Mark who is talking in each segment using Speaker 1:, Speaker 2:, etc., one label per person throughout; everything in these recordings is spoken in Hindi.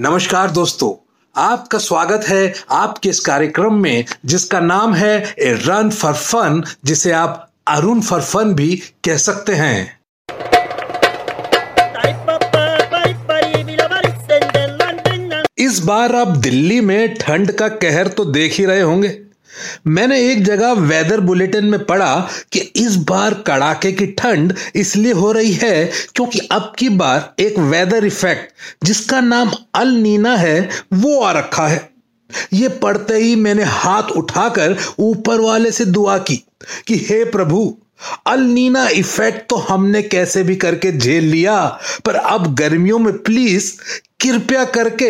Speaker 1: नमस्कार दोस्तों, आपका स्वागत है आपके इस कार्यक्रम में, जिसका नाम है ए रन फॉर फन, जिसे आप अरुण फॉर फन भी कह सकते हैं। इस बार आप दिल्ली में ठंड का कहर तो देख ही रहे होंगे। मैंने एक जगह वेदर बुलेटिन में पढ़ा कि इस बार कड़ाके की ठंड इसलिए हो रही है क्योंकि अब की बार एक वेदर इफ़ेक्ट जिसका नाम अल नीना है, वो आ रखा है। ये पढ़ते ही मैंने हाथ उठाकर ऊपर वाले से दुआ की कि हे प्रभु, अल नीना इफ़ेक्ट तो हमने कैसे भी करके झेल लिया, पर अब गर्मियों में प्लीज़ कृपया करके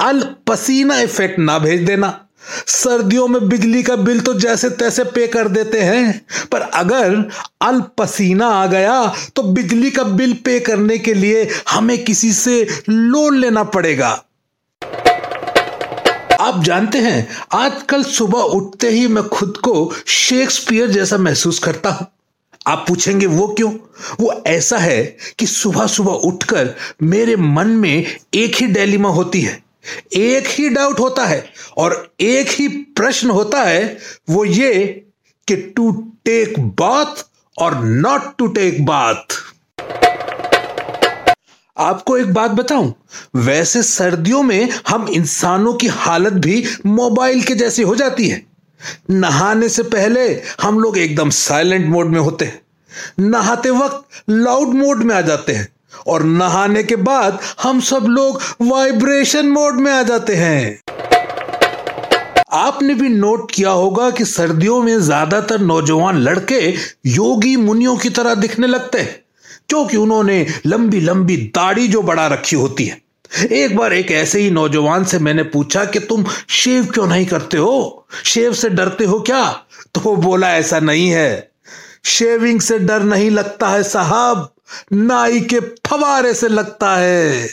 Speaker 1: अल पसीना इफ़ेक्ट ना भेज देना। सर्दियों में बिजली का बिल तो जैसे तैसे पे कर देते हैं, पर अगर अल पसीना आ गया तो बिजली का बिल पे करने के लिए हमें किसी से लोन लेना पड़ेगा। आप जानते हैं, आजकल सुबह उठते ही मैं खुद को शेक्सपियर जैसा महसूस करता हूँ। आप पूछेंगे, वो क्यों? वो ऐसा है कि सुबह सुबह उठकर मेरे मन में एक ही डेलिमा होती है। एक ही डाउट होता है और एक ही प्रश्न होता है, वो ये कि टू टेक बाथ और नॉट टू टेक बाथ आपको एक बात बताऊँ, वैसे सर्दियों में हम इंसानों की हालत भी मोबाइल के जैसी हो जाती है। नहाने से पहले हम लोग एकदम साइलेंट मोड में होते हैं। नहाते वक्त लाउड मोड में आ जाते हैं और नहाने के बाद हम सब लोग वाइब्रेशन मोड में आ जाते हैं। आपने भी नोट किया होगा कि सर्दियों में ज़्यादातर नौजवान लड़के योगी मुनियों की तरह दिखने लगते हैं, क्योंकि उन्होंने लंबी लंबी दाढ़ी जो बढ़ा रखी होती है। एक बार एक ऐसे ही नौजवान से मैंने पूछा कि तुम शेव क्यों नहीं करते हो? शेव से डरते हो क्या? तो वो बोला, ऐसा नहीं है। शेविंग से डर नहीं लगता है साहब, नाई के फवारे से लगता है।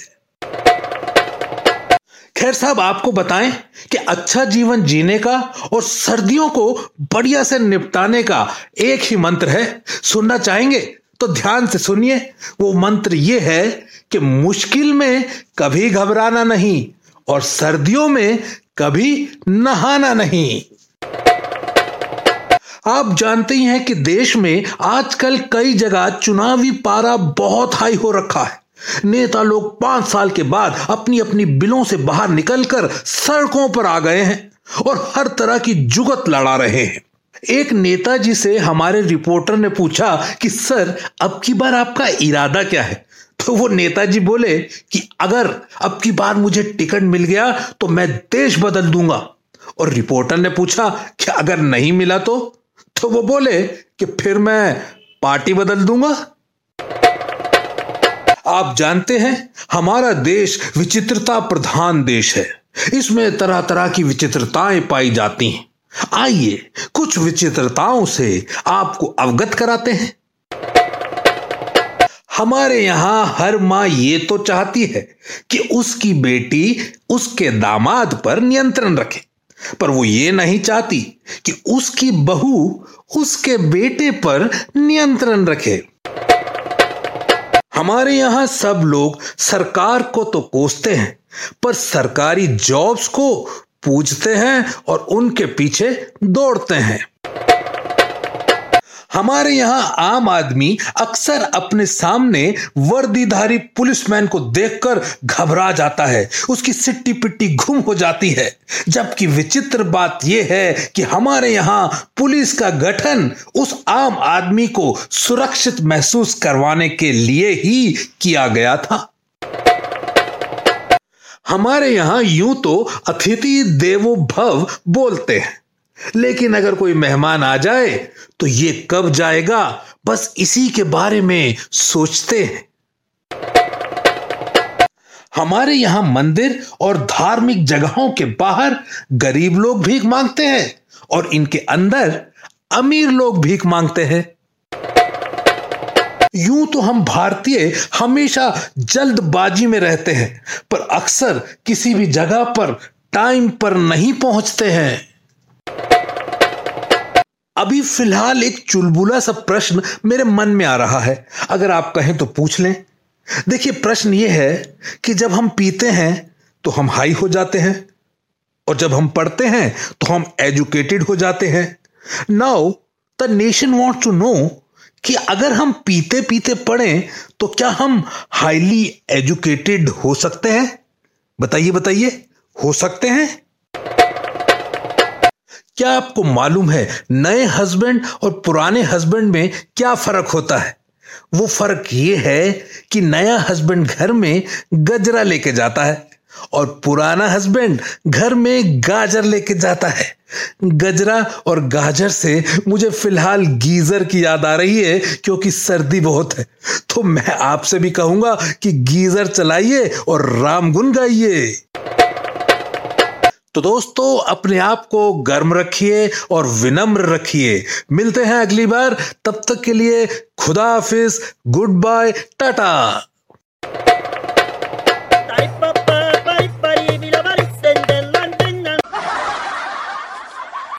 Speaker 1: खैर साहब, आपको बताएँ कि अच्छा जीवन जीने का और सर्दियों को बढ़िया से निपटाने का एक ही मंत्र है। सुनना चाहेंगे तो ध्यान से सुनिए। वो मंत्र ये है कि मुश्किल में कभी घबराना नहीं और सर्दियों में कभी नहाना नहीं। आप जानते ही हैं कि देश में आजकल कई जगह चुनावी पारा बहुत हाई हो रखा है। नेता लोग पाँच साल के बाद अपनी अपनी बिलों से बाहर निकलकर सड़कों पर आ गए हैं और हर तरह की जुगत लड़ा रहे हैं। एक नेताजी से हमारे रिपोर्टर ने पूछा कि, सर, अब की बार आपका इरादा क्या है? तो वो नेताजी बोले कि, अगर अब की बार मुझे टिकट मिल गया तो मैं देश बदल दूँगा। और रिपोर्टर ने पूछा कि अगर नहीं मिला तो? तो वो बोले कि, फिर मैं पार्टी बदल दूँगा आप जानते हैं, हमारा देश विचित्रता प्रधान देश है। इसमें तरह तरह की विचित्रताएँ पाई जाती हैं। आइए, कुछ विचित्रताओं से आपको अवगत कराते हैं। हमारे यहाँ हर माँ ये तो चाहती है कि उसकी बेटी उसके दामाद पर नियंत्रण रखे। पर वो ये नहीं चाहती कि उसकी बहू उसके बेटे पर नियंत्रण रखे। हमारे यहाँ सब लोग सरकार को तो कोसते हैं, पर सरकारी जॉब्स को पूजते हैं और उनके पीछे दौड़ते हैं। हमारे यहाँ आम आदमी अक्सर अपने सामने वर्दीधारी पुलिसमैन को देखकर घबरा जाता है। उसकी सिट्टी पिट्टी घुम हो जाती है। जबकि विचित्र बात यह है कि हमारे यहाँ पुलिस का गठन उस आम आदमी को सुरक्षित महसूस करवाने के लिए ही किया गया था। हमारे यहाँ यूँ तो अतिथि देवो भव बोलते हैं। लेकिन अगर कोई मेहमान आ जाए तो ये कब जाएगा? बस इसी के बारे में सोचते हैं। हमारे यहाँ मंदिर और धार्मिक जगहों के बाहर गरीब लोग भीख मांगते हैं और इनके अंदर अमीर लोग भीख मांगते हैं। यूँ तो हम भारतीय हमेशा जल्दबाजी में रहते हैं, पर अक्सर किसी भी जगह पर टाइम पर नहीं पहुँचते हैं। अभी फ़िलहाल एक चुलबुला सा प्रश्न मेरे मन में आ रहा है। अगर आप कहें तो पूछ लें। देखिए, प्रश्न यह है कि जब हम पीते हैं तो हम हाई हो जाते हैं, और जब हम पढ़ते हैं तो हम एजुकेटेड हो जाते हैं। Now, the nation want to know कि अगर हम पीते पीते पढ़ें तो क्या हम हाईली एजुकेटेड हो सकते हैं? बताइए बताइए। हो सकते हैं? क्या आपको मालूम है नए हस्बैंड और पुराने हस्बैंड में क्या फ़र्क होता है? वो फ़र्क ये है कि नया हस्बैंड घर में गजरा लेके जाता है और पुराना हस्बैंड घर में गाजर लेके जाता है। गजरा और गाजर से मुझे फ़िलहाल गीजर की याद आ रही है क्योंकि सर्दी बहुत है। तो मैं आपसे भी कहूँगा कि गीजर चलाइए और राम गुन गाइए। तो दोस्तों, अपने आप को गर्म रखिए और विनम्र रखिए। मिलते हैं अगली बार। तब तक के लिए खुदा हाफिज। Good bye. टाटा।